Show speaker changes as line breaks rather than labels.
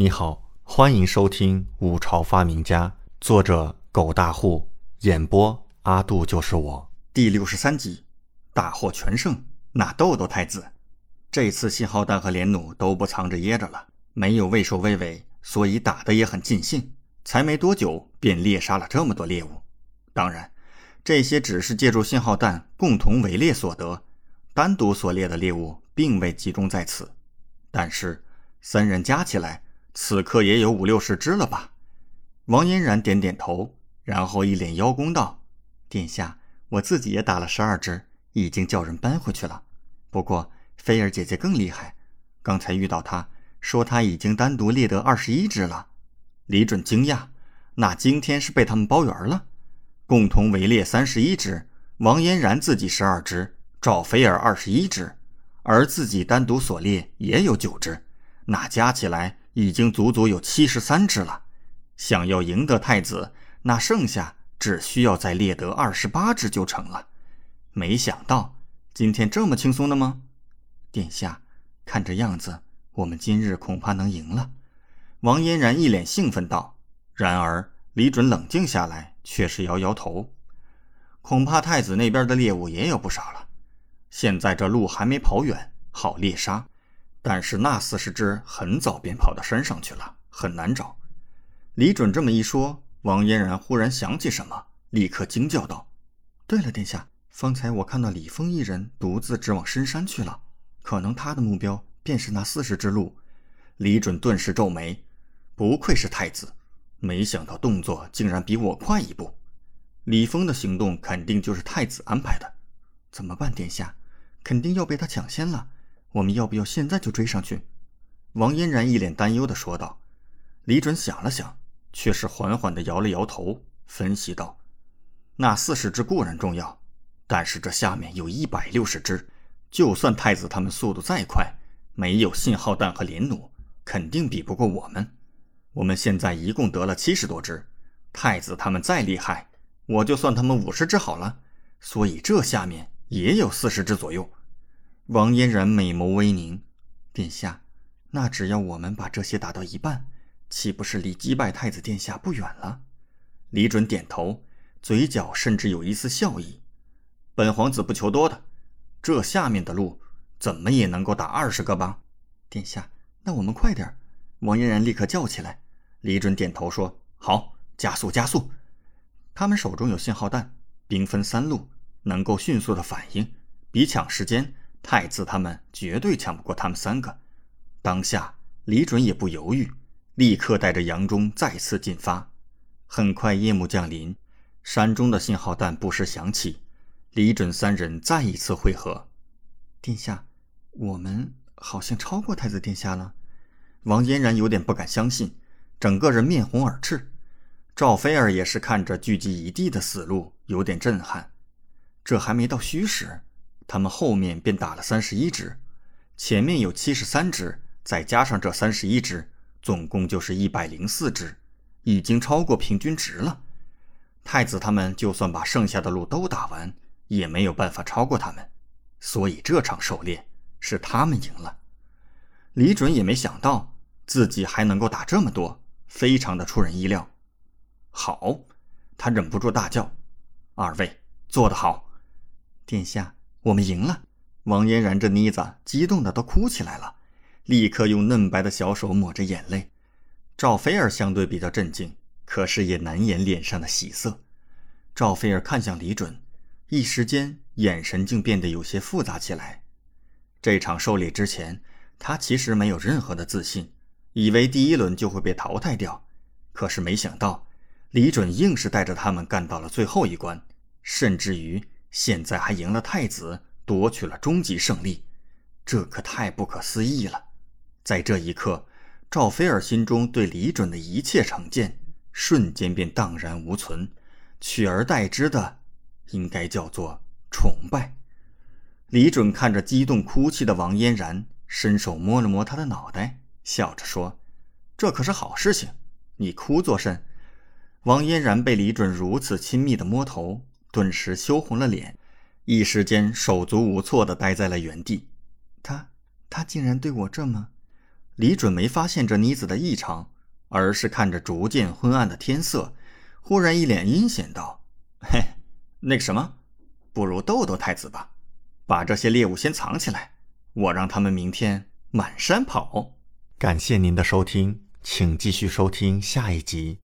你好，欢迎收听《五朝发明家》，作者狗大户，演播阿杜就是我。
第六十三集，大获全胜。那豆豆太子，这次信号弹和连弩都不藏着掖着了，没有畏首畏尾，所以打得也很尽兴。才没多久，便猎杀了这么多猎物。当然，这些只是借助信号弹共同围猎所得，单独所猎的猎物并未集中在此。但是三人加起来。此刻也有五六十只了吧？王嫣然点点头，然后一脸邀功道：“殿下，我自己也打了十二只，已经叫人搬回去了。不过菲儿姐姐更厉害，刚才遇到她，说她已经单独猎得二十一只了。”李准惊讶：“那今天是被他们包圆了？共同围猎三十一只，王嫣然自己十二只，赵菲儿二十一只，而自己单独所猎也有九只，那加起来……”已经足足有七十三只了，想要赢得太子，那剩下只需要再猎得二十八只就成了。没想到今天这么轻松的吗？殿下，看这样子，我们今日恐怕能赢了。王嫣然一脸兴奋道。然而李准冷静下来，却是摇摇头。恐怕太子那边的猎物也有不少了。现在这路还没跑远，好猎杀。但是那四十只很早便跑到山上去了，很难找。李准这么一说，王嫣然忽然想起什么，立刻惊叫道：“对了，殿下，方才我看到李峰一人独自直往深山去了，可能他的目标便是那四十只鹿。”李准顿时皱眉，不愧是太子，没想到动作竟然比我快一步。李峰的行动肯定就是太子安排的，怎么办，殿下？肯定要被他抢先了。我们要不要现在就追上去？王嫣然一脸担忧的说道。李准想了想，却是缓缓的摇了摇头，分析道：“那四十只固然重要，但是这下面有一百六十只，就算太子他们速度再快，没有信号弹和连弩，肯定比不过我们。我们现在一共得了七十多只，太子他们再厉害，我就算他们五十只好了。所以这下面也有四十只左右。”王嫣然美眸微凝，殿下，那只要我们把这些打到一半，岂不是离击败太子殿下不远了？李准点头，嘴角甚至有一丝笑意。本皇子不求多的，这下面的路怎么也能够打二十个吧？殿下，那我们快点！王嫣然立刻叫起来。李准点头说：“好，加速，加速！”他们手中有信号弹，兵分三路，能够迅速的反应，比抢时间。太子他们绝对抢不过他们三个。当下，李准也不犹豫，立刻带着杨忠再次进发。很快，夜幕降临，山中的信号弹不时响起。李准三人再一次会合。殿下，我们好像超过太子殿下了。王嫣然有点不敢相信，整个人面红耳赤。赵飞儿也是看着聚集一地的死路，有点震撼。这还没到虚实。他们后面便打了三十一只，前面有七十三只，再加上这三十一只，总共就是一百零四只，已经超过平均值了。太子他们就算把剩下的路都打完，也没有办法超过他们，所以这场狩猎是他们赢了。李准也没想到自己还能够打这么多，非常的出人意料。好，他忍不住大叫：“二位做得好，殿下！”我们赢了！王嫣然这妮子激动的都哭起来了，立刻用嫩白的小手抹着眼泪。赵菲儿相对比较镇静，可是也难掩脸上的喜色。赵菲儿看向李准，一时间眼神竟变得有些复杂起来。这场狩猎之前，他其实没有任何的自信，以为第一轮就会被淘汰掉。可是没想到，李准硬是带着他们干到了最后一关，甚至于……现在还赢了太子，夺取了终极胜利，这可太不可思议了！在这一刻，赵菲儿心中对李准的一切成见瞬间便荡然无存，取而代之的应该叫做崇拜。李准看着激动哭泣的王嫣然，伸手摸了摸她的脑袋，笑着说：“这可是好事情，你哭作甚？”王嫣然被李准如此亲密的摸头。顿时羞红了脸，一时间手足无措地待在了原地。他，他竟然对我这么……李准没发现这妮子的异常，而是看着逐渐昏暗的天色，忽然一脸阴险道：“嘿，那个什么，不如逗逗太子吧，把这些猎物先藏起来，我让他们明天满山跑。”
感谢您的收听，请继续收听下一集。